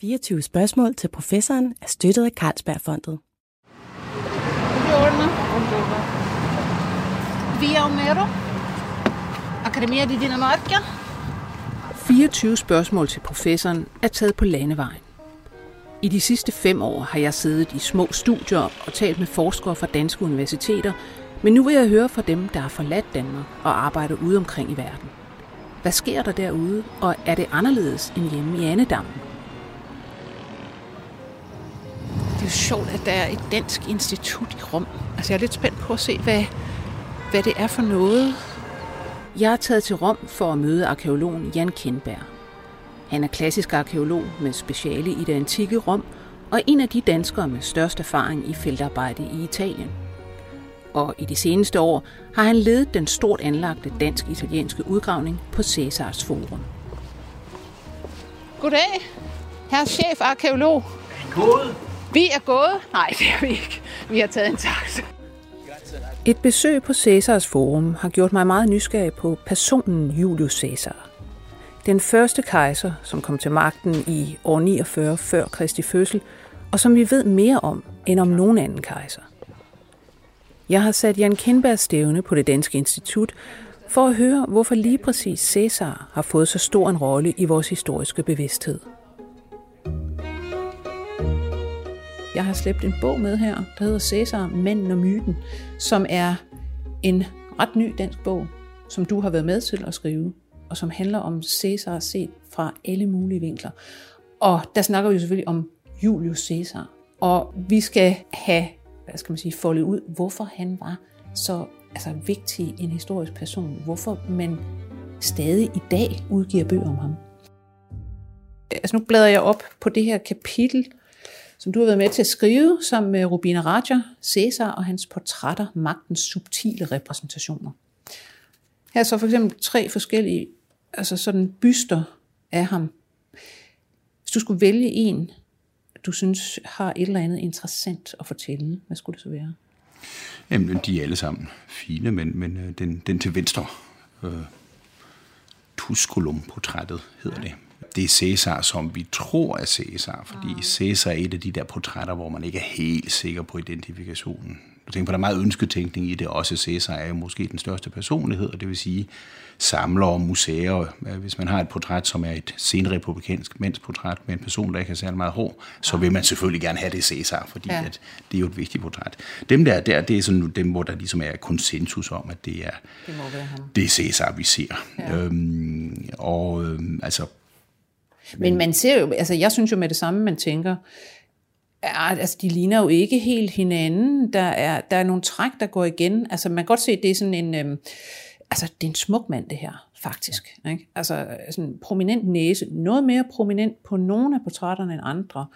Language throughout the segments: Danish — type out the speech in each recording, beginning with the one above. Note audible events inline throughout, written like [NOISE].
24 spørgsmål til professoren er støttet af Carlsbergfondet. Buongiorno. Via Omero. Accademia di Dinamarca. 24 spørgsmål til professoren er taget på landevejen. I de sidste fem år har jeg siddet i små studier og talt med forskere fra danske universiteter, men nu vil jeg høre fra dem, der har forladt Danmark og arbejder ude omkring i verden. Hvad sker der derude, og er det anderledes end hjemme i Annedammen? Det er jo sjovt, at der er et dansk institut i Rom. Altså jeg er lidt spændt på at se, hvad, hvad det er for noget. Jeg er taget til Rom for at møde arkeologen Jan Kindberg. Han er klassisk arkeolog med speciale i det antikke Rom, og en af de danskere med størst erfaring i feltarbejde i Italien. Og i de seneste år har han ledet den stort anlagte dansk-italienske udgravning på Cæsars Forum. Goddag, herre chef arkeolog. Vi er gået. Nej, det er vi ikke. Vi har taget en taxa. Et besøg på Cæsars Forum har gjort mig meget nysgerrig på personen Julius Cæsar. Den første kejser, som kom til magten i år 49 før Kristi fødsel, og som vi ved mere om end om nogen anden kejser. Jeg har sat Jan Kindberg stævne på det Danske Institut for at høre, hvorfor lige præcis Cæsar har fået så stor en rolle i vores historiske bevidsthed. Jeg har slæbt en bog med her, der hedder Cæsar, Manden og Myten, som er en ret ny dansk bog, som du har været med til at skrive, og som handler om Cæsar set fra alle mulige vinkler. Og der snakker vi jo selvfølgelig om Julius Cæsar, Og vi skal have, hvad skal man sige, foldet ud, hvorfor han var så altså, vigtig en historisk person. Hvorfor man stadig i dag udgiver bøger om ham. Altså nu bladrer jeg op på det her kapitel, som du har været med til at skrive, som med Rubina Raja, Cæsar og hans portrætter, magtens subtile repræsentationer. Her er så for eksempel tre forskellige altså sådan byster af ham. Hvis du skulle vælge en, du synes har et eller andet interessant at fortælle, hvad skulle det så være? Jamen, de er alle sammen fine, men, men øh, den, den til venstre, øh, Tusculum-portrættet hedder det. Det er Cæsar, som vi tror er Cæsar, fordi ah. Cæsar er et af de der portrætter, hvor man ikke er helt sikker på identifikationen. Du tænker på, der er meget ønsketænkning i det. Også Cæsar er jo måske den største personlighed, og det vil sige samler og museer. Hvis man har et portræt, som er et senrepublikansk mændsportræt med en person, der ikke er særlig meget hård, så vil man selvfølgelig gerne have det Cæsar, fordi ja. at det er jo et vigtigt portræt. Dem der, der, det er sådan dem, hvor der ligesom er konsensus om, at det er, det, det er Cæsar, vi ser. Ja. Øhm, og øhm, altså... Men, man ser jo, altså jeg synes jo med det samme, man tænker, Ja, altså de ligner jo ikke helt hinanden. Der er, der er nogle træk, der går igen. Altså man kan godt se, at det er sådan en... Øhm, altså det er en smuk mand det her, faktisk. Ikke? Altså sådan en prominent næse. Noget mere prominent på nogle af portrætterne end andre.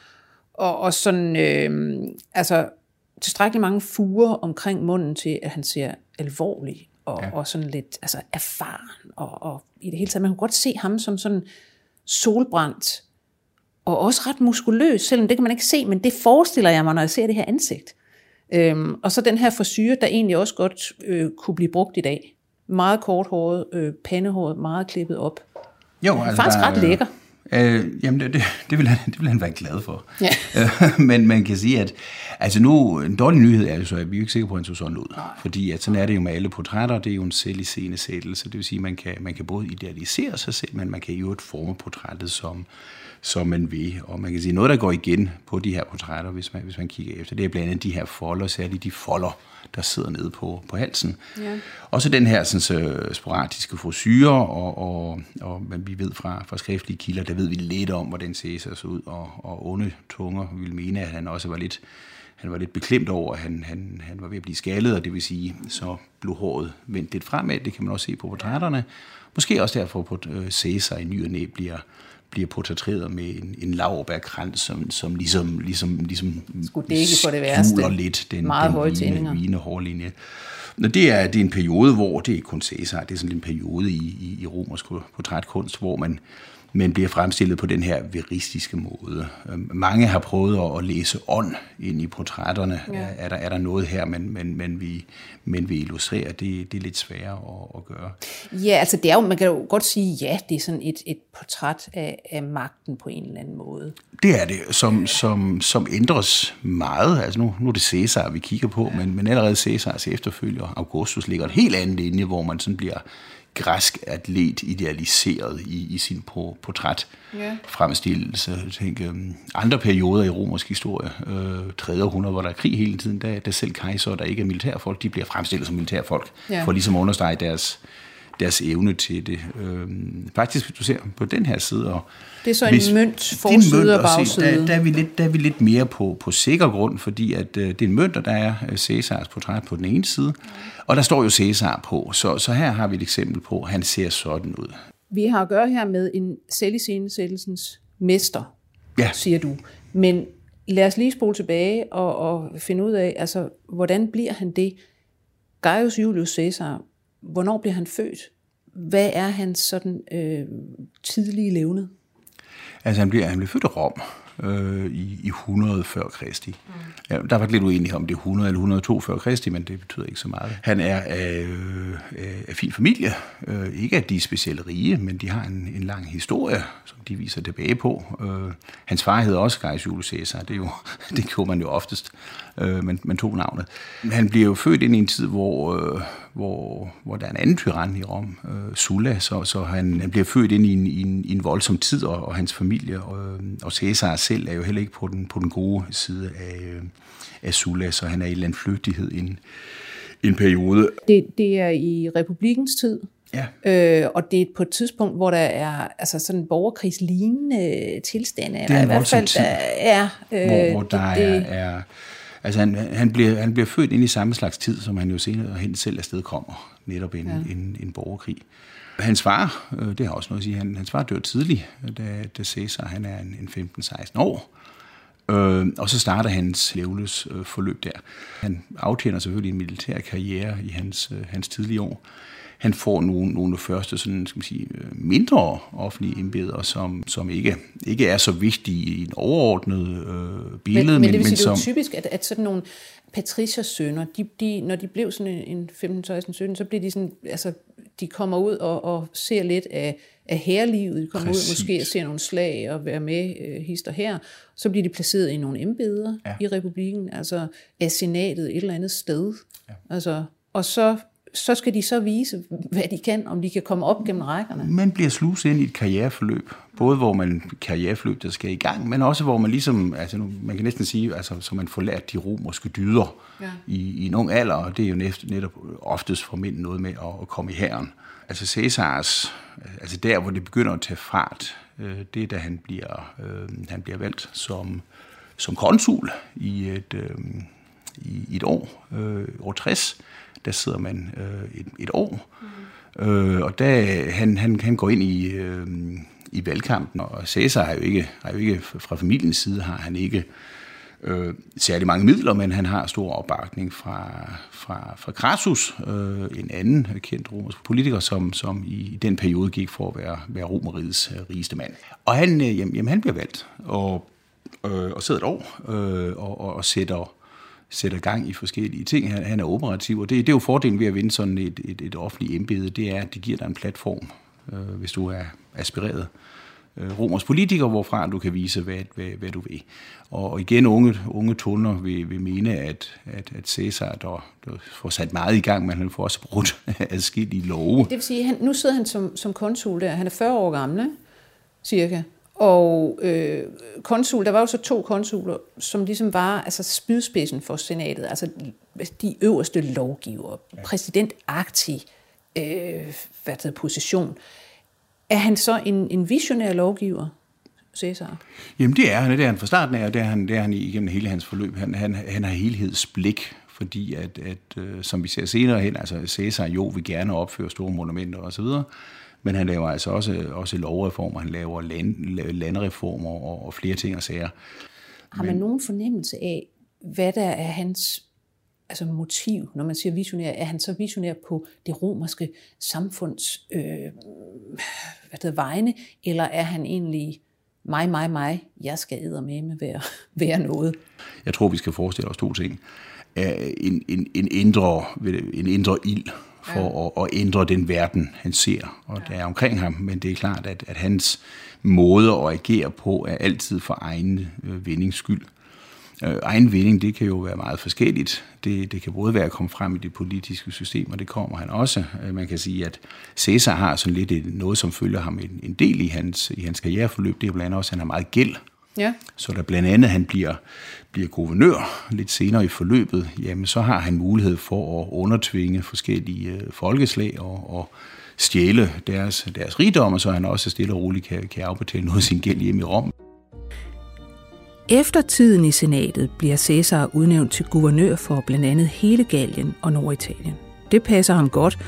Og, og sådan... Øhm, altså tilstrækkeligt mange fuger omkring munden til, at han ser alvorlig og, ja. og sådan lidt altså erfaren. Og, og i det hele taget, man kan godt se ham som sådan solbrændt og også ret muskuløs, selvom det kan man ikke se, men det forestiller jeg mig, når jeg ser det her ansigt. Øhm, og så den her frisyr, der egentlig også godt øh, kunne blive brugt i dag. Meget korthåret, øh, pandehåret, meget klippet op. Jo, altså Faktisk der, ret lækker. Øh, jamen, det, det, det, vil han, det vil han være glad for. Ja. Øh, men man kan sige, at altså nu, en dårlig nyhed er jo så, at vi er ikke sikre på, at han så sådan ud. Nej. Fordi at sådan er det jo med alle portrætter, det er jo en selv i scenesættelse. Det vil sige, at man kan, man kan både idealisere sig selv, men man kan jo et forme portrættet som, som man vil. Og man kan sige, noget, der går igen på de her portrætter, hvis man, hvis man kigger efter, det er blandt andet de her folder, særligt de folder, der sidder nede på, på halsen. Ja. Også den her sådan, så sporadiske frisyrer, og, og, og men vi ved fra, fra skriftlige kilder, der ved vi lidt om, hvordan Cæsar så ud, og, og onde tunger vil mene, at han også var lidt han var lidt beklemt over, at han, han, han var ved at blive skaldet, og det vil sige, så blev håret vendt lidt fremad. Det kan man også se på portrætterne. Måske også derfor, på øh, Cæsar i ny og næ bliver, bliver portrætteret med en, en laverbærkrans, som, som ligesom, ligesom, ligesom Skulle dække for det værste. lidt den, Meget den høje vine, vine hårlinje. Og det er, det er en periode, hvor det er kun Cæsar, det er sådan en periode i, i, i romersk portrætkunst, hvor man men bliver fremstillet på den her veristiske måde. Øhm, mange har prøvet at læse ånd ind i portrætterne. Ja. Er, der, er der noget her, men, men, men, vi, men vi illustrerer, det, det er lidt sværere at, at gøre. Ja, altså det er jo, man kan jo godt sige, ja, det er sådan et, et portræt af, af magten på en eller anden måde. Det er det, som, som, som ændres meget. Altså nu, nu er det Cæsar, vi kigger på, ja. men, men allerede Cæsars efterfølger, Augustus, ligger et helt andet linje, hvor man sådan bliver græsk atlet idealiseret i, i sin portræt ja. fremstillelse. Tænk, um, andre perioder i romersk historie, øh, 3. århundrede, hvor der er krig hele tiden, der, der selv kejser, der ikke er militærfolk, de bliver fremstillet som militærfolk, ja. for ligesom at understrege deres, deres evne til det. Øh, faktisk, hvis du ser på den her side, og det er så hvis, en mønt, forside og bagside. Der, der, er vi lidt, der er vi lidt mere på, på sikker grund, fordi at, øh, det er en mønt, og der er øh, Cæsars portræt på den ene side, og der står jo Cæsar på, så, så her har vi et eksempel på, at han ser sådan ud. Vi har at gøre her med en selviscenesættelsens mester, ja. siger du. Men lad os lige spole tilbage og, og finde ud af, altså, hvordan bliver han det? Gaius Julius Caesar, hvornår bliver han født? Hvad er hans sådan øh, tidlige levned? Altså han bliver, han bliver født i Rom øh, i, i 100 før Kristi. Mm. Ja, der var lidt uenighed om det er 100 eller 102 før Kristi, men det betyder ikke så meget. Han er af, øh, af fin familie. Øh, ikke at de er specielt rige, men de har en, en lang historie, som de viser tilbage på. Øh, hans far hed også Gaius Julius Caesar. Det, er jo, [LAUGHS] det gjorde man jo oftest. Øh, man, man tog navnet. Han bliver jo født ind i en tid, hvor, øh, hvor, hvor der er en anden tyran i Rom, øh, Sulla, så, så han, han bliver født ind i en, i en, i en voldsom tid, og, og hans familie og, og Caesar selv er jo heller ikke på den, på den gode side af, øh, af Sulla, så han er i en eller anden flygtighed i en, en periode. Det, det er i republikens tid, Ja. Øh, og det er på et tidspunkt, hvor der er altså sådan borgerkrigslignende tilstande. Det er en i hvert fald, tid, der er, øh, hvor, hvor der det, er, er Altså han, han, bliver, han bliver født ind i samme slags tid, som han jo senere hen selv afsted kommer, netop en, ja. en, en borgerkrig. Hans far, øh, det har også noget at sige, han, hans far dør tidligt, da, da Cæsar han er en, en 15-16 år. Øh, og så starter hans levles øh, forløb der. Han aftjener selvfølgelig en militær karriere i hans, øh, hans tidlige år han får nogle, nogle af første sådan, skal man sige, øh, mindre offentlige embeder, som, som ikke, ikke er så vigtige i en overordnet øh, billede. Men, men, det vil sige, men som, det er jo typisk, at, at sådan nogle Patricias sønner, de, de, når de blev sådan en 15, 16, 17, så bliver de sådan, altså, de kommer ud og, og ser lidt af, af herlivet, de kommer Præcis. ud måske og ser nogle slag og være med øh, hister her, så bliver de placeret i nogle embeder ja. i republikken, altså af senatet et eller andet sted. Ja. Altså, og så så skal de så vise, hvad de kan, om de kan komme op gennem rækkerne. Man bliver sluset ind i et karriereforløb, både hvor man karriereforløb, der skal i gang, men også hvor man ligesom, altså nu, man kan næsten sige, altså, så man får lært de romerske dyder ja. i, i en ung alder, og det er jo net, netop oftest for mænd noget med at, at komme i hæren. Altså Cæsars, altså der, hvor det begynder at tage fart, øh, det er, da han bliver, øh, han bliver valgt som, som konsul i et, øh, i, i et år, øh, år 60, der sidder man øh, et, et år. Mm. Øh, og der, han, han, han går ind i, øh, i valgkampen, og Cæsar har jo ikke, har jo ikke fra familiens side har han ikke øh, særlig mange midler, men han har stor opbakning fra, fra, fra Crassus, øh, en anden kendt romersk politiker, som, som i den periode gik for at være, være romerigets øh, rigeste mand. Og han, øh, jamen, jamen, han bliver valgt, og, øh, og sidder et år, øh, og, og, og sætter sætter gang i forskellige ting. Han, han er operativ, og det, det er jo fordelen ved at vinde sådan et, et, et offentligt embede, det er, at det giver dig en platform, øh, hvis du er aspireret øh, romers politiker, hvorfra du kan vise, hvad, hvad, hvad du vil. Og, og igen, unge, unge tunder vil, vil mene, at, at, at Cæsar, der, der får sat meget i gang, men han får også brudt [LAUGHS] adskillige love. Det vil sige, han, nu sidder han som, som konsul der, han er 40 år gammel, cirka. Og øh, konsul, der var jo så to konsuler, som ligesom var altså spydspidsen for senatet, altså de øverste lovgiver, ja. præsidentagtig øh, hvad det, position. Er han så en, en visionær lovgiver, Cæsar? Jamen det er han, det er han fra starten af, og det er han, det er han igennem hele hans forløb. Han, han, han har helhedsblik, fordi at, at øh, som vi ser senere hen, altså Cæsar jo vil gerne opføre store monumenter osv., men han laver altså også, også lovreformer, han laver land, landreformer og, og flere ting og sager. Har man men, nogen fornemmelse af, hvad der er hans altså motiv, når man siger visionær? Er han så visionær på det romerske samfunds øh, hvad det, vegne, eller er han egentlig mig, mig, mig, jeg skal med med være, [LAUGHS] være noget? Jeg tror, vi skal forestille os to ting. En, en, en, indre, en indre ild for ja. at, at ændre den verden, han ser, og der er omkring ham. Men det er klart, at, at hans måde at agere på er altid for egen øh, vindings skyld. Øh, egen vinding, det kan jo være meget forskelligt. Det, det kan både være at komme frem i det politiske system, og det kommer han også. Øh, man kan sige, at Cæsar har sådan lidt et, noget, som følger ham en, en del i hans, i hans karriereforløb. Det er blandt andet også, at han har meget gæld. Ja. Så der blandt andet, han bliver, bliver guvernør lidt senere i forløbet, jamen så har han mulighed for at undertvinge forskellige øh, folkeslag og, og stjæle deres, deres rigdom, så han også stille og roligt kan, kan afbetale noget af sin gæld hjemme i Rom. Efter tiden i senatet bliver Cæsar udnævnt til guvernør for blandt andet hele Gallien og Norditalien. Det passer ham godt,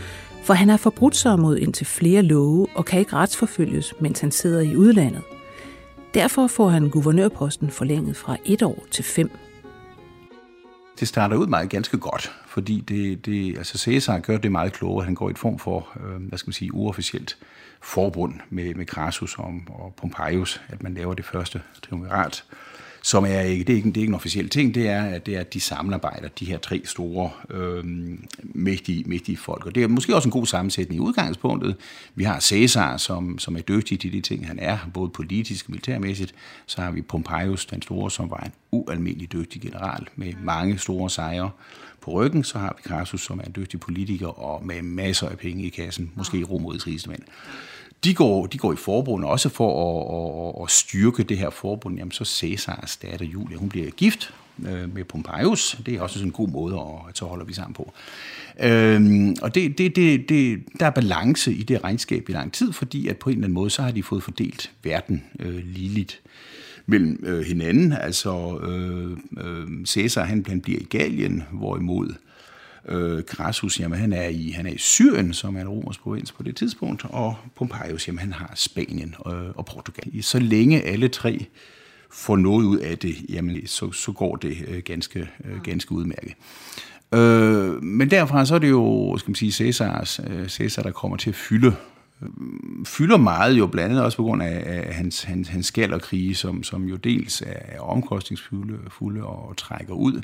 for han har forbrudt sig mod indtil flere love og kan ikke retsforfølges, mens han sidder i udlandet. Derfor får han guvernørposten forlænget fra et år til fem. Det starter ud meget ganske godt, fordi det, det, altså Cæsar gør det meget klogere. Han går i et form for, øh, hvad skal man sige, uofficielt forbund med, med Crassus og, og Pompeius, at man laver det første triumvirat som er ikke, det er ikke, det er ikke en officiel ting, det er, at det er, at de samarbejder, de her tre store øh, mægtige, mægtige folk. Og det er måske også en god sammensætning i udgangspunktet. Vi har Caesar, som, som er dygtig til de ting, han er, både politisk og militærmæssigt. Så har vi Pompeius, den store, som var en ualmindelig dygtig general med mange store sejre på ryggen. Så har vi Crassus, som er en dygtig politiker og med masser af penge i kassen, måske Romerigets rigeste mand de går, de går i forbund også for at, at, at styrke det her forbund. Jamen så Cæsars datter Julia, hun bliver gift øh, med Pompeius. Det er også sådan en god måde, at så holder vi sammen på. Øhm, og det, det, det, det, der er balance i det regnskab i lang tid, fordi at på en eller anden måde, så har de fået fordelt verden øh, ligeligt mellem øh, hinanden. Altså øh, øh, Cæsar, han, han bliver i Gallien, hvorimod Øh, Crassus, jamen han er, i, han er i Syrien, som er en romersk provins på det tidspunkt, og Pompeius, jamen han har Spanien og, og Portugal. Så længe alle tre får noget ud af det, jamen så, så går det øh, ganske, øh, ganske udmærket. Øh, men derfra så er det jo, skal man sige, Cæsars, øh, Cæsar, der kommer til at fylde øh, fylder meget jo blandt andet også på grund af, af hans, hans, hans skalderkrige, som, som jo dels er omkostningsfulde fulde og trækker ud,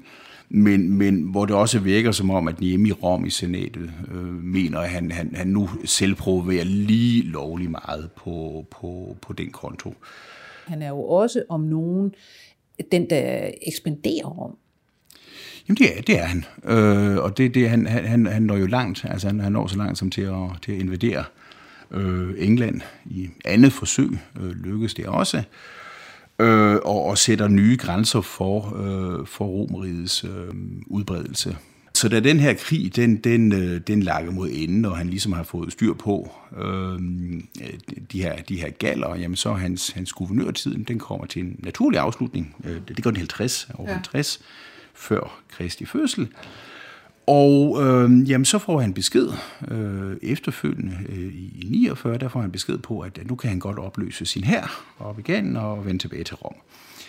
men, men hvor det også virker som om, at hjemme i Rom i senatet øh, mener, at han, han, han nu selv provoverer lige lovlig meget på, på, på den konto. Han er jo også om nogen den, der ekspanderer Rom. Jamen det er, det er han. Øh, og det, det, han, han, han når jo langt, altså han, han når så langt som til at, til at invadere øh, England i andet forsøg, øh, lykkes det også øh, og, og sætter nye grænser for, øh, for romerigets øh, udbredelse. Så da den her krig, den, den, øh, den lakker mod enden, og han ligesom har fået styr på øh, de, her, de her galler, jamen så hans, hans guvernørtiden, den kommer til en naturlig afslutning. Øh, det går den 50, over ja. 50, før Kristi fødsel. Og øh, jamen, så får han besked øh, efterfølgende øh, i 49, der får han besked på, at nu kan han godt opløse sin hær op igen og vende tilbage til Rom.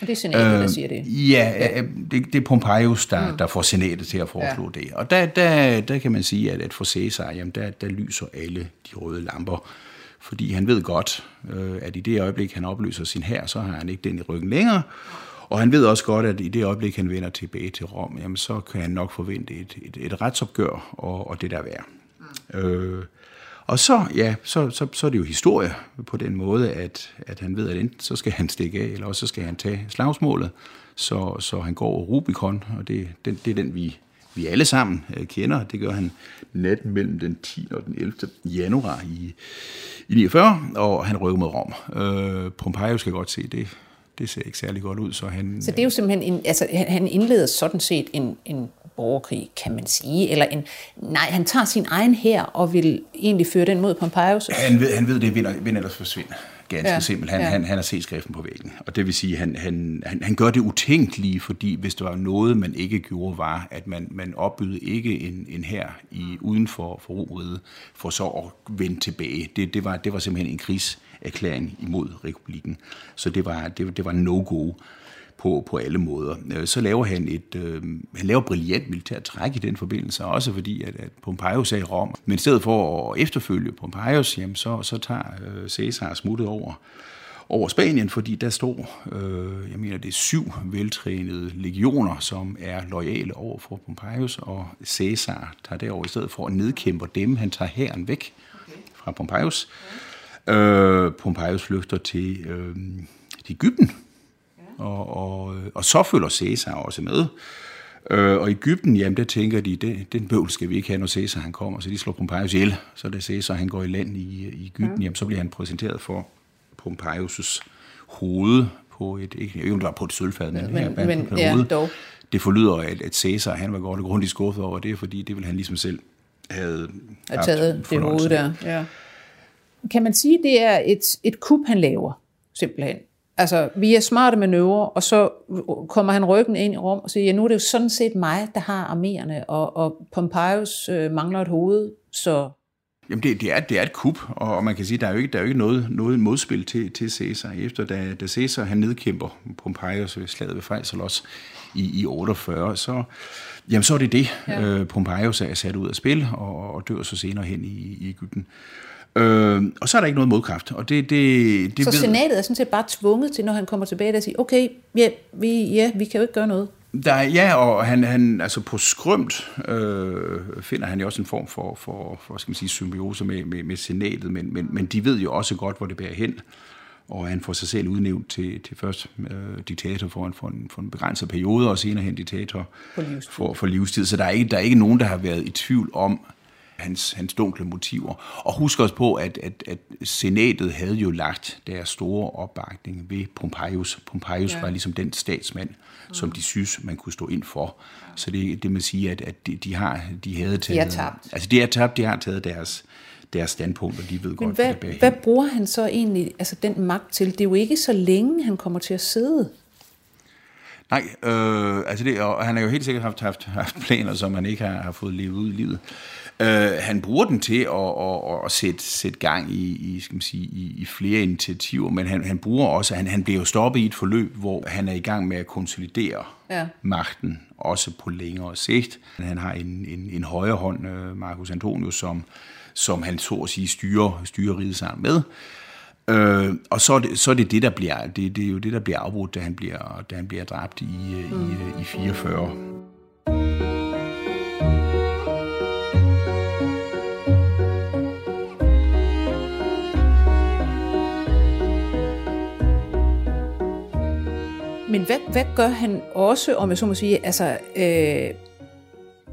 Og det er senatet, øh, der siger det? Ja, ja. Det, det er Pompeius, der, mm. der får senatet til at foreslå ja. det. Og der, der, der kan man sige, at, at for Caesar, jamen, der, der lyser alle de røde lamper. Fordi han ved godt, øh, at i det øjeblik, han opløser sin hær, så har han ikke den i ryggen længere. Og han ved også godt, at i det øjeblik, han vender tilbage til Rom, jamen, så kan han nok forvente et, et, et retsopgør og, og det der værd. Mm. Øh, og så, ja, så, så, så er det jo historie på den måde, at, at han ved, at enten så skal han stikke af, eller også så skal han tage slagsmålet, så, så han går Rubicon, og det, den, det er den, vi, vi alle sammen øh, kender. Det gør han natten mellem den 10. og den 11. januar i, i 49, og han rykker mod Rom. Øh, Pompeius skal godt se det det ser ikke særlig godt ud. Så, han, så det er jo simpelthen, en, altså han indleder sådan set en, en borgerkrig, kan man sige, eller en, nej, han tager sin egen her og vil egentlig føre den mod Pompeius. Han ved, han ved det vinder, vinder ellers forsvinde. Ganske ja, simpelt. Han, ja. han, han har set skriften på væggen. Og det vil sige, han, han, han, han gør det utænkelige, fordi hvis der var noget, man ikke gjorde, var, at man, man opbydede ikke en, en her i, uden for, for Romeriet, for så at vende tilbage. Det, det, var, det var simpelthen en krigs erklæring imod republikken. Så det var, det, det var no-go. på, på alle måder. Øh, så laver han et øh, han laver brilliant militært træk i den forbindelse, også fordi at, at Pompeius er i Rom. Men i stedet for at efterfølge Pompeius, jamen, så, så tager øh, Caesar smuttet over over Spanien, fordi der står, øh, jeg mener, det er syv veltrænede legioner, som er lojale over for Pompeius, og Caesar tager derover i stedet for at nedkæmpe dem. Han tager hæren væk fra Pompeius. Øh, Pompeius flygter til øh, Ægypten, og, og, og så følger Caesar også med. Øh, og i Ægypten, jamen der tænker de, det, den bøvl skal vi ikke have, når Caesar han kommer, så de slår Pompeius ihjel. Så da Caesar han går i land i, i Ægypten, jamen så bliver han præsenteret for Pompeius' hoved på et, ikke, ikke om det var på et sølvfad, men, men, her men, på ja, dog. Det forlyder, at, at Caesar, han var godt og grundigt skuffet over det, fordi det ville han ligesom selv have At taget det hoved der. Ja. Kan man sige, det er et, et kup, han laver, simpelthen? Altså, vi er smarte manøvrer, og så kommer han ryggen ind i Rom og siger, ja, nu er det jo sådan set mig, der har armerne, og, og Pompeius øh, mangler et hoved, så Jamen det, det, er, det er et kup, og man kan sige, der er jo ikke, der er jo ikke noget, noget modspil til, til Caesar. Efter da, da Caesar han nedkæmper Pompeius ved slaget ved Phaesalos i, i 48, så, jamen så er det det. Ja. Øh, Pompeius er sat ud af spil og, og dør så senere hen i, i Ægypten. Øh, og så er der ikke noget modkraft. Og det, det, det så ved... senatet er sådan set bare tvunget til, når han kommer tilbage, at sige, okay, ja vi, ja, vi kan jo ikke gøre noget. Der, ja, og han, han, altså på skrømt øh, finder han jo også en form for, for, for skal man sige, symbiose med, med, med senatet, men, men, men de ved jo også godt, hvor det bærer hen. Og han får sig selv udnævnt til, til først øh, diktator for en, for, en, for en begrænset periode, og senere hen diktator for livstid. For, for livstid. Så der er, ikke, der er ikke nogen, der har været i tvivl om, hans, hans dunkle motiver. Og husk også på, at, at, at senatet havde jo lagt deres store opbakning ved Pompeius. Pompeius ja. var ligesom den statsmand, mm. som de synes, man kunne stå ind for. Så det, det man siger, at, at de, de, har, de havde taget... De har tabt. Altså, de har tabt, de har taget deres, deres standpunkt, og de ved Men godt, hvad, hvad, hvad bruger han så egentlig altså den magt til? Det er jo ikke så længe, han kommer til at sidde. Nej, øh, altså det, og han har jo helt sikkert haft, haft, haft planer, som han ikke har, har fået levet ud i livet. Øh, han bruger den til at, at, at sætte, sætte gang i, i, skal man sige, i, i flere initiativer, men han, han bruger også, han, han bliver jo stoppet i et forløb, hvor han er i gang med at konsolidere ja. magten, også på længere sigt. Han har en, en, en højre hånd, øh, Marcus Antonius, som, som han så at sige styrer, styrer riget sammen med. Øh, og så er, det, så er det det, der bliver, det, det er jo det, der bliver afbrudt, da han bliver, da han bliver dræbt i, mm. i, i 44. Men hvad, hvad gør han også, om jeg så må sige, altså, øh,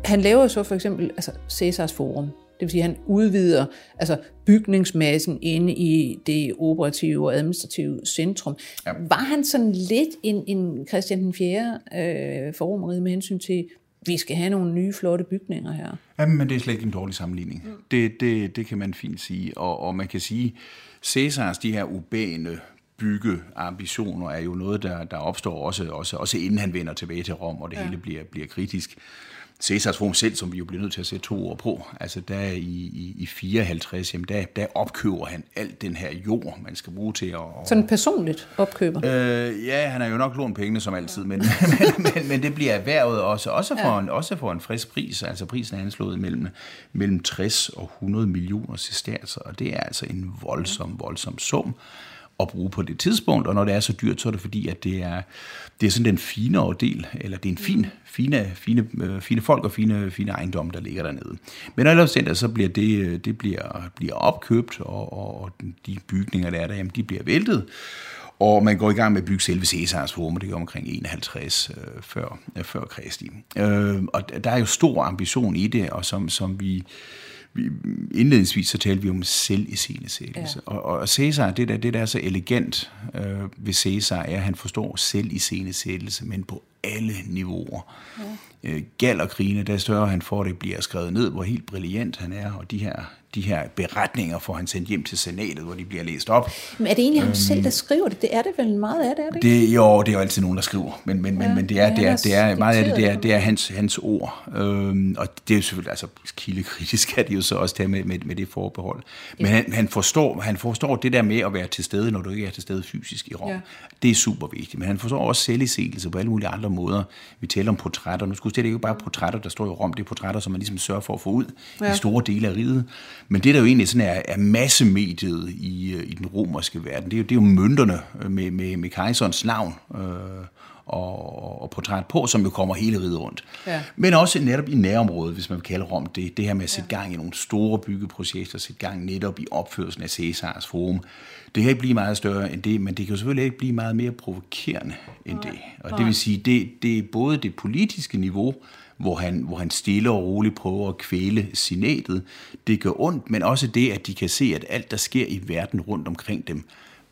han laver så for eksempel altså, Cæsars Forum. Det vil sige, at han udvider altså, bygningsmassen inde i det operative og administrative centrum. Ja. Var han sådan lidt en, en Christian den 4. Øh, forumeriet med hensyn til, vi skal have nogle nye, flotte bygninger her? Jamen, men det er slet ikke en dårlig sammenligning. Mm. Det, det, det kan man fint sige. Og, og man kan sige, Cæsars de her urbane byggeambitioner er jo noget, der, der opstår også, også, også inden han vender tilbage til Rom, og det ja. hele bliver, bliver kritisk. Cæsars Forum selv, som vi jo bliver nødt til at sætte to år på, altså der i, i, i 54, jamen der, der opkøber han alt den her jord, man skal bruge til at... Sådan personligt opkøber? Øh, ja, han har jo nok lånt pengene som altid, men, [LAUGHS] men, men, men det bliver erhvervet også, også for, ja. en, også for en frisk pris, altså prisen er anslået mellem, mellem 60 og 100 millioner sesterser, og det er altså en voldsom, voldsom sum at bruge på det tidspunkt, og når det er så dyrt, så er det fordi, at det er, det er sådan den finere del, eller det er en fin, fine, fine, øh, fine folk og fine, fine ejendomme, der ligger dernede. Men når det så bliver det, det bliver, bliver opkøbt, og, og, og de bygninger, der er der, jamen, de bliver væltet, og man går i gang med at bygge selve Cæsars forum, det gør omkring 51 øh, før, øh, før Kristi. Øh, og der er jo stor ambition i det, og som, som vi indledningsvis så talte vi om selviscenesættelse. Ja. Og, og Cæsar, det der, det der er så elegant øh, ved Cæsar, er, at han forstår selviscenesættelse, men på alle niveauer. Ja. Øh, Gal og krigene, der større han for, det bliver skrevet ned, hvor helt brilliant han er, og de her de her beretninger får han sendt hjem til senatet, hvor de bliver læst op. Men er det egentlig ham øhm, selv, der skriver det? Det er det vel meget af det, er det det Jo, det er jo altid nogen, der skriver, men, men, ja, men, men det er, det er, det er, meget af det, det er, det er hans, hans ord. Øhm, og det er jo selvfølgelig, altså kildekritisk er det jo så også det med, med, med det forbehold. Men ja. han, han, forstår, han forstår det der med at være til stede, når du ikke er til stede fysisk i Rom. Ja. Det er super vigtigt, men han forstår også selvisigelse på alle mulige andre måder. Vi taler om portrætter. Nu skulle det ikke bare portrætter, der står i Rom, det er portrætter, som man ligesom sørger for at få ud ja. i store dele af riget. Men det, der jo egentlig sådan er, er massemediet i, øh, i den romerske verden, det er jo, det er jo mønterne med, med, med kejserens navn. Øh, og, og portræt på, som jo kommer hele riget rundt. Ja. Men også netop i nærområdet, hvis man vil kalde Rom det, det her med at sætte gang i nogle store byggeprojekter, sætte gang netop i opførelsen af Cæsars forum. Det kan ikke blive meget større end det, men det kan jo selvfølgelig ikke blive meget mere provokerende end Nej. det. Og det vil sige, det, det er både det politiske niveau, hvor han, hvor han stille og roligt prøver at kvæle sinatet. Det gør ondt, men også det, at de kan se, at alt, der sker i verden rundt omkring dem,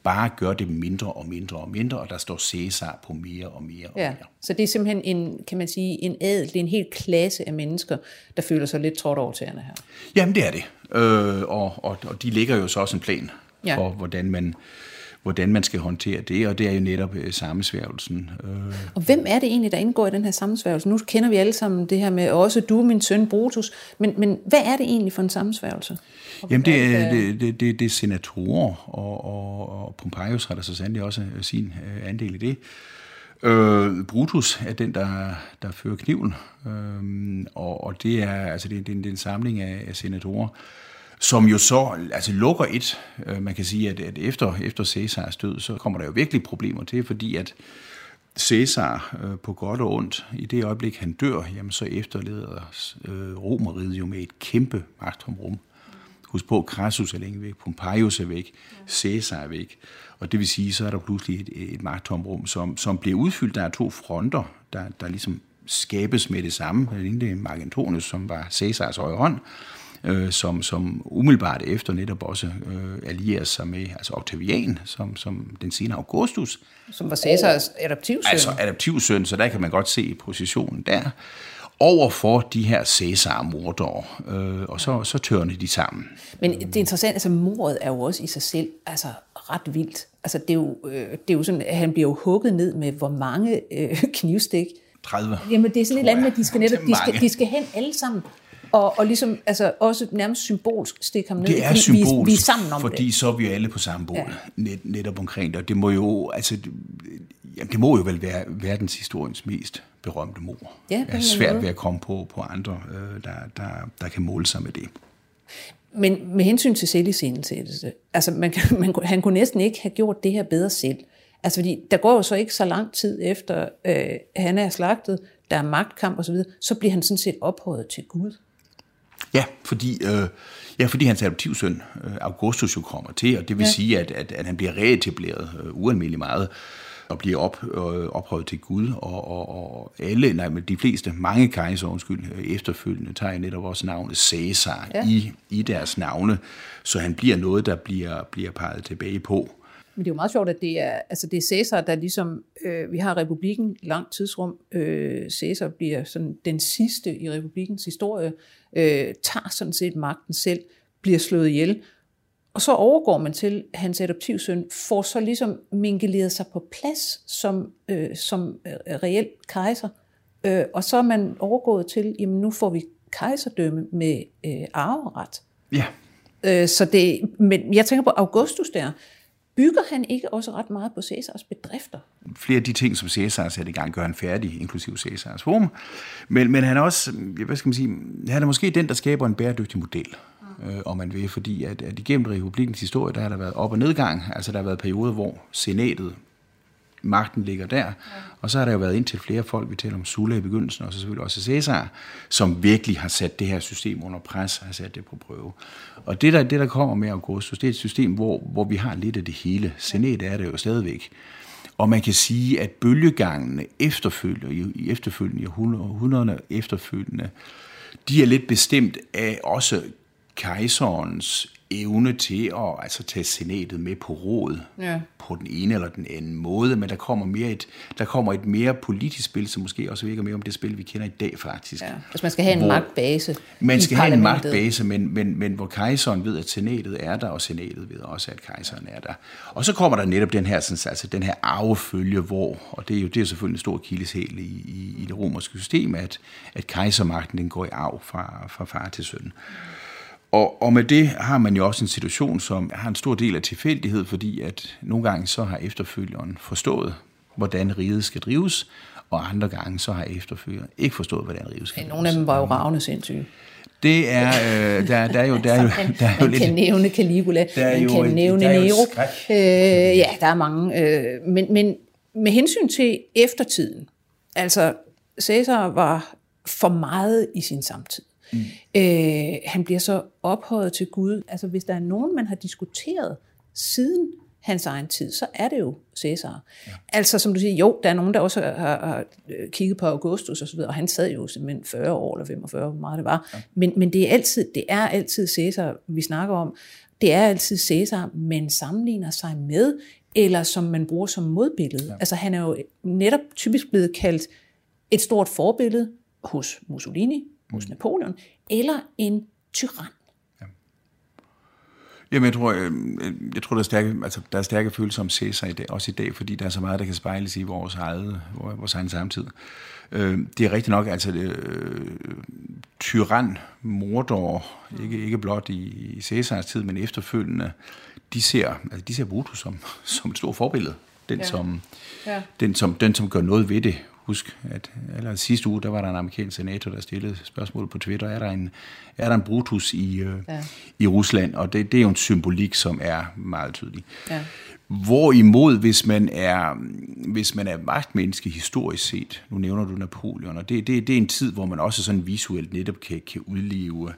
bare gør det mindre og mindre og mindre, og der står Cæsar på mere og mere og ja, mere. Så det er simpelthen en, kan man sige, en adel, det er en hel klasse af mennesker, der føler sig lidt trådt over tæerne her. Jamen det er det, øh, og, og, og de lægger jo så også en plan ja. for, hvordan man, hvordan man skal håndtere det, og det er jo netop øh, sammensværgelsen. Øh. Og hvem er det egentlig, der indgår i den her sammensværgelse? Nu kender vi alle sammen det her med, også du, min søn Brutus, men, men hvad er det egentlig for en sammensværgelse? Jamen det er, det, det, det, det er senatorer, og, og, og Pompeius har der så sandelig også øh, sin øh, andel i det. Øh, Brutus er den, der, der fører kniven, øh, og, og det er altså det, det, det er en samling af, af senatorer, som jo så altså lukker et. Øh, man kan sige, at, at efter, efter Cæsars død, så kommer der jo virkelig problemer til, fordi at Cæsar øh, på godt og ondt, i det øjeblik han dør, jamen så efterleder øh, Romeriet jo med et kæmpe magtomrum. Husk på, Crassus er længe væk, Pompeius er væk, Caesar er væk. Og det vil sige, så er der pludselig et, et magtomrum, som, som bliver udfyldt. Der er to fronter, der, der ligesom skabes med det samme. Det er Mark Antonius, som var Caesars højre hånd, øh, som, som umiddelbart efter netop også øh, allierer sig med altså Octavian, som, som den senere Augustus. Som var Caesars adoptivsøn. Altså adoptivsøn, så der kan man godt se positionen der over for de her Cæsar-mordere, øh, og så, så tørner de sammen. Men det er interessant, altså mordet er jo også i sig selv altså, ret vildt. Altså det er jo, øh, det er jo sådan, at han bliver jo hugget ned med hvor mange øh, knivstik. 30. Jamen det er sådan et eller andet, at de skal, netop, de skal, de skal hen alle sammen. Og, og ligesom altså også nærmest symbolsk stikke ham ned. Det er symbolsk, vi, vi er sammen om fordi det. så er vi alle på samme båd ja. net, netop omkring det. Og det må jo, altså, jamen, det må jo vel være verdenshistoriens mest berømte mor. Ja, det er svært ved at komme på, på andre, øh, der, der, der kan måle sig med det. Men med hensyn til selviscenesættelse, altså man, man, han kunne næsten ikke have gjort det her bedre selv. Altså fordi der går jo så ikke så lang tid efter, øh, han er slagtet, der er magtkamp osv., så, så bliver han sådan set ophøjet til Gud. Ja, fordi, øh, ja, fordi hans adoptivsøn øh, Augustus jo kommer til, og det vil ja. sige, at, at, at han bliver reetableret øh, ualmindeligt meget og bliver op, øh, ophøjet til Gud, og, og, og alle, nej, men de fleste, mange kejser, undskyld, øh, efterfølgende, tager netop også navnet Caesar ja. i, i deres navne, så han bliver noget, der bliver, bliver peget tilbage på. Men det er jo meget sjovt, at det er, altså det er Caesar, der ligesom, øh, vi har republikken i lang tidsrum, øh, Caesar bliver sådan den sidste i republikens historie, øh, tager sådan set magten selv, bliver slået ihjel, og så overgår man til, hans adoptivsøn får så ligesom minkeleret sig på plads som, øh, som øh, reelt kejser. Øh, og så er man overgået til, jamen nu får vi kejserdømme med øh, arveret. Ja. Øh, så det, men jeg tænker på Augustus der, bygger han ikke også ret meget på Cæsars bedrifter? Flere af de ting, som Cæsar satte i gang, gør han færdig, inklusive Cæsars form. Men, men han er også, hvad skal man sige, han er måske den, der skaber en bæredygtig model øh, om man vil, fordi at, at igennem republikens historie, der har der været op- og nedgang, altså der har været perioder, hvor senatet, magten ligger der, ja. og så har der jo været indtil flere folk, vi taler om Sulla i begyndelsen, og så selvfølgelig også Cæsar, som virkelig har sat det her system under pres, har sat det på prøve. Og det der, det, der kommer med Augustus, det er et system, hvor, hvor vi har lidt af det hele. Senat er det jo stadigvæk. Og man kan sige, at bølgegangene efterfølgende, i efterfølgende, i århundrederne efterfølgende, de er lidt bestemt af også kejserens evne til at altså, tage senatet med på råd ja. på den ene eller den anden måde, men der kommer, mere et, der kommer et mere politisk spil, som måske også virker mere om det spil, vi kender i dag faktisk. Ja. Altså man skal have en magtbase Man skal have en magtbase, men, men, men hvor kejseren ved, at senatet er der, og senatet ved også, at kejseren er der. Og så kommer der netop den her, sådan, altså den her arvefølge, hvor, og det er jo det er selvfølgelig en stor kildeshæl i, i, i det romerske system, at, at kejsermagten den går i arv fra, fra far til søn. Og, og med det har man jo også en situation, som har en stor del af tilfældighed, fordi at nogle gange så har efterfølgeren forstået, hvordan riget skal drives, og andre gange så har efterfølgeren ikke forstået, hvordan riget skal drives. Nogle af dem var jo ravne sindssyge. Det er, øh, der, der er jo, der er jo, [LAUGHS] der er jo lidt... Man kan nævne Caligula, der er man jo, kan nævne der er Nero. Øh, ja, der er mange. Øh, men, men med hensyn til eftertiden, altså Cæsar var for meget i sin samtid. Mm. Øh, han bliver så ophøjet til Gud. Altså hvis der er nogen, man har diskuteret siden hans egen tid, så er det jo Cæsar. Ja. Altså som du siger, jo, der er nogen, der også har, har kigget på Augustus og så videre, og han sad jo simpelthen 40 år eller 45, hvor meget det var. Ja. Men, men det, er altid, det er altid Cæsar, vi snakker om. Det er altid Cæsar, men sammenligner sig med, eller som man bruger som modbillede. Ja. Altså han er jo netop typisk blevet kaldt et stort forbillede hos Mussolini, hos mm. Napoleon, eller en tyran. Ja. Jamen, jeg tror, jeg, øh, jeg tror der, er stærke, altså, der er stærke følelser om Cæsar i dag, også i dag, fordi der er så meget, der kan spejles i vores eget, vores egen samtid. Øh, det er rigtigt nok, altså øh, tyran, mordor, ikke, ikke blot i, i Cæsars tid, men efterfølgende, de ser, altså, de ser Brutus som, som et stort forbillede. Den, ja. Som, ja. den, som, den, som gør noget ved det huske, at eller sidste uge, der var der en amerikansk senator, der stillede spørgsmål på Twitter, er der en, er der en Brutus i, øh, ja. i Rusland? Og det, det er jo en symbolik, som er meget tydelig. Ja. Hvorimod, hvis man er, hvis man er magtmenneske historisk set, nu nævner du Napoleon, og det, det, det er en tid, hvor man også sådan visuelt netop kan, kan udleve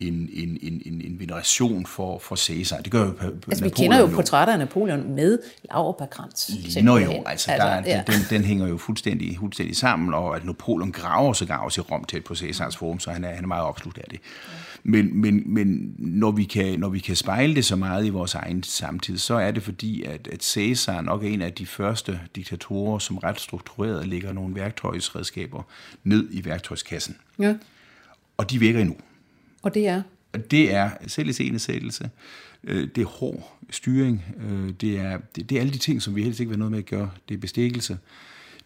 en, en, en, en, en veneration for, for Caesar. Det gør jo Altså, Napoleon vi kender jo portrætter af Napoleon med Lauerpakrans. Ligner jo, altså, der, altså ja. den, den, hænger jo fuldstændig, fuldstændig sammen, og at Napoleon graver så også i Rom tæt på Caesars forum, så han er, han er meget opslugt af det. Men, men, men når, vi kan, når vi kan spejle det så meget i vores egen samtid, så er det fordi, at, at Caesar nok er en af de første diktatorer, som ret struktureret lægger nogle værktøjsredskaber ned i værktøjskassen. Ja. Og de virker endnu. Og det er? Det er selv iscenesættelse, øh, det er hård styring, øh, det er, det, det er alle de ting, som vi helst ikke vil have noget med at gøre. Det er bestikkelse.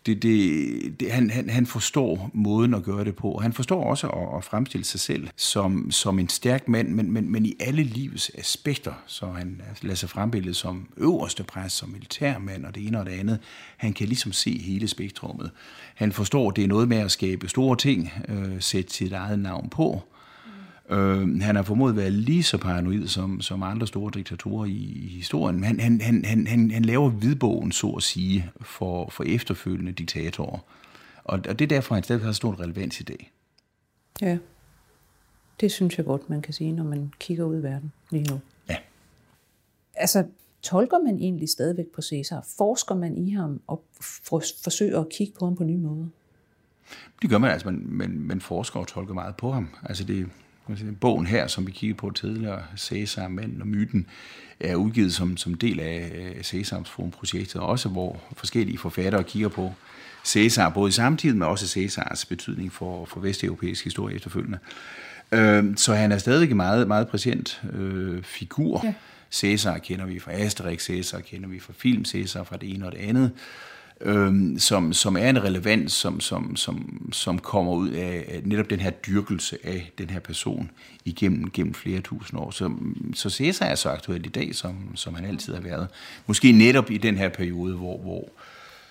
Det, det, det, han, han, han forstår måden at gøre det på. Han forstår også at, at fremstille sig selv som, som en stærk mand, men, men, men i alle livets aspekter. Så han lader sig frembillede som øverste præst, som militærmand og det ene og det andet. Han kan ligesom se hele spektrummet. Han forstår, at det er noget med at skabe store ting, øh, sætte sit eget navn på, Øh, han har formået at være lige så paranoid som, som andre store diktatorer i, i historien. Han, han, han, han, han, han laver hvidbogen, så at sige, for, for efterfølgende diktatorer. Og, og det er derfor, han stadig har stor relevans i dag. Ja, det synes jeg godt, man kan sige, når man kigger ud i verden lige nu. Ja. Altså, tolker man egentlig stadigvæk på Cæsar? Forsker man i ham og for, forsøger at kigge på ham på nye måder? Det gør man, altså man, man, man forsker og tolker meget på ham. Altså det, Bogen her, som vi kiggede på tidligere, Cæsar, Manden og Myten, er udgivet som, som del af Cæsars Forum-projektet, også hvor forskellige forfattere kigger på Cæsar, både i samtiden, men også Cæsars betydning for, for vesteuropæisk historie efterfølgende. Øh, så han er stadig en meget, meget præsent øh, figur. Ja. Cæsar kender vi fra Asterix, Cæsar kender vi fra film, Cæsar fra det ene og det andet øhm, som, som er en relevans, som, som, som, som kommer ud af, netop den her dyrkelse af den her person igennem gennem flere tusind år. Så, så Cæsar er så aktuel i dag, som, som han altid har været. Måske netop i den her periode, hvor... hvor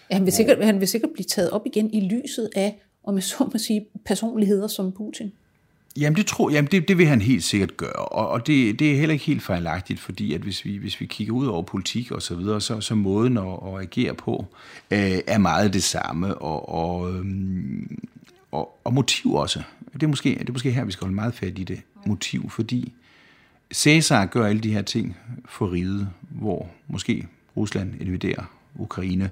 ja, han, vil sikkert, han vil sikkert blive taget op igen i lyset af, om jeg så må sige, personligheder som Putin. Jamen, det, tror, jamen det, det vil han helt sikkert gøre, og, og det, det er heller ikke helt fejlagtigt, fordi at hvis vi, hvis vi kigger ud over politik og så videre, så, så måden at, at agere på øh, er meget det samme, og, og, øhm, og, og motiv også. Det er, måske, det er måske her, vi skal holde meget fat i det motiv, fordi Cæsar gør alle de her ting for riget, hvor måske Rusland invaderer Ukraine,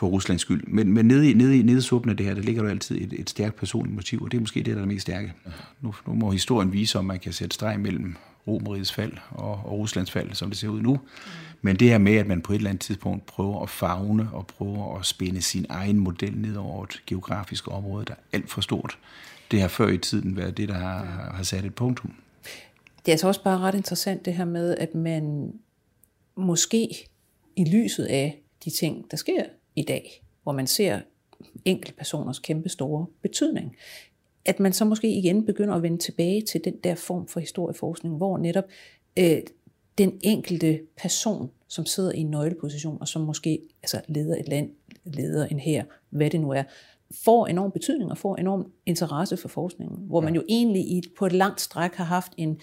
for Ruslands skyld. Men, men nede, i, nede, i, nede i suppen af det her, der ligger der altid et, et stærkt personligt motiv, og det er måske det, der er det mest stærke. Nu, nu må historien vise, om man kan sætte streg mellem Romerigets fald og, og Ruslands fald, som det ser ud nu. Men det her med, at man på et eller andet tidspunkt prøver at fagne og prøver at spænde sin egen model ned over et geografisk område, der er alt for stort, det har før i tiden været det, der har, har sat et punktum. Det er altså også bare ret interessant det her med, at man måske i lyset af de ting, der sker i dag, hvor man ser enkelte personers kæmpe store betydning, at man så måske igen begynder at vende tilbage til den der form for historieforskning, hvor netop øh, den enkelte person, som sidder i en nøgleposition, og som måske altså, leder et land, leder en her, hvad det nu er, får enorm betydning og får enorm interesse for forskningen, hvor man jo egentlig i, på et langt stræk har haft en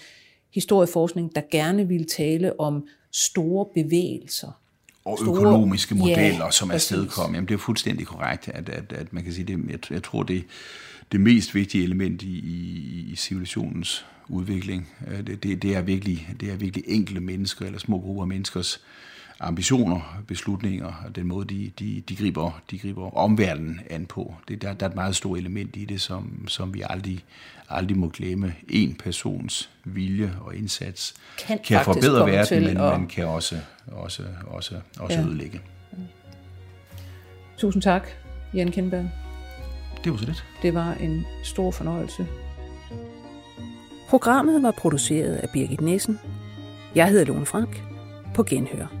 historieforskning, der gerne ville tale om store bevægelser, og store, økonomiske modeller, ja, som er stedkommet. Jamen, det er fuldstændig korrekt, at, at, at man kan sige det. Jeg, jeg tror, det det mest vigtige element i, i, i civilisationens udvikling. Øh, det, det, det, er virkelig, det er virkelig enkelte mennesker eller små grupper af menneskers ambitioner, beslutninger og den måde, de, de, de, griber, de griber omverdenen an på. Det, der, der er et meget stort element i det, som, som vi aldrig, aldrig må glemme. En persons vilje og indsats kan, kan forbedre verden, men man kan også, også, også, også ja. ødelægge. Tusind tak, Jan Kindberg. Det var så lidt. Det var en stor fornøjelse. Programmet var produceret af Birgit Nissen. Jeg hedder Lone Frank. På genhør.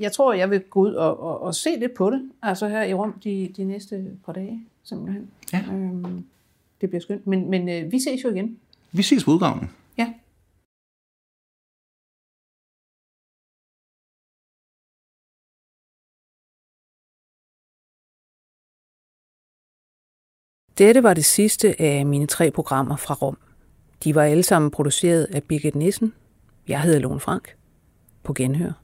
Jeg tror, jeg vil gå ud og, og, og se lidt på det, altså her i Rom de, de næste par dage, simpelthen. Ja. Øhm, det bliver skønt. Men, men øh, vi ses jo igen. Vi ses på udgangen. Ja. Dette var det sidste af mine tre programmer fra Rom. De var alle sammen produceret af Birgit Nissen. Jeg hedder Lone Frank. På genhør.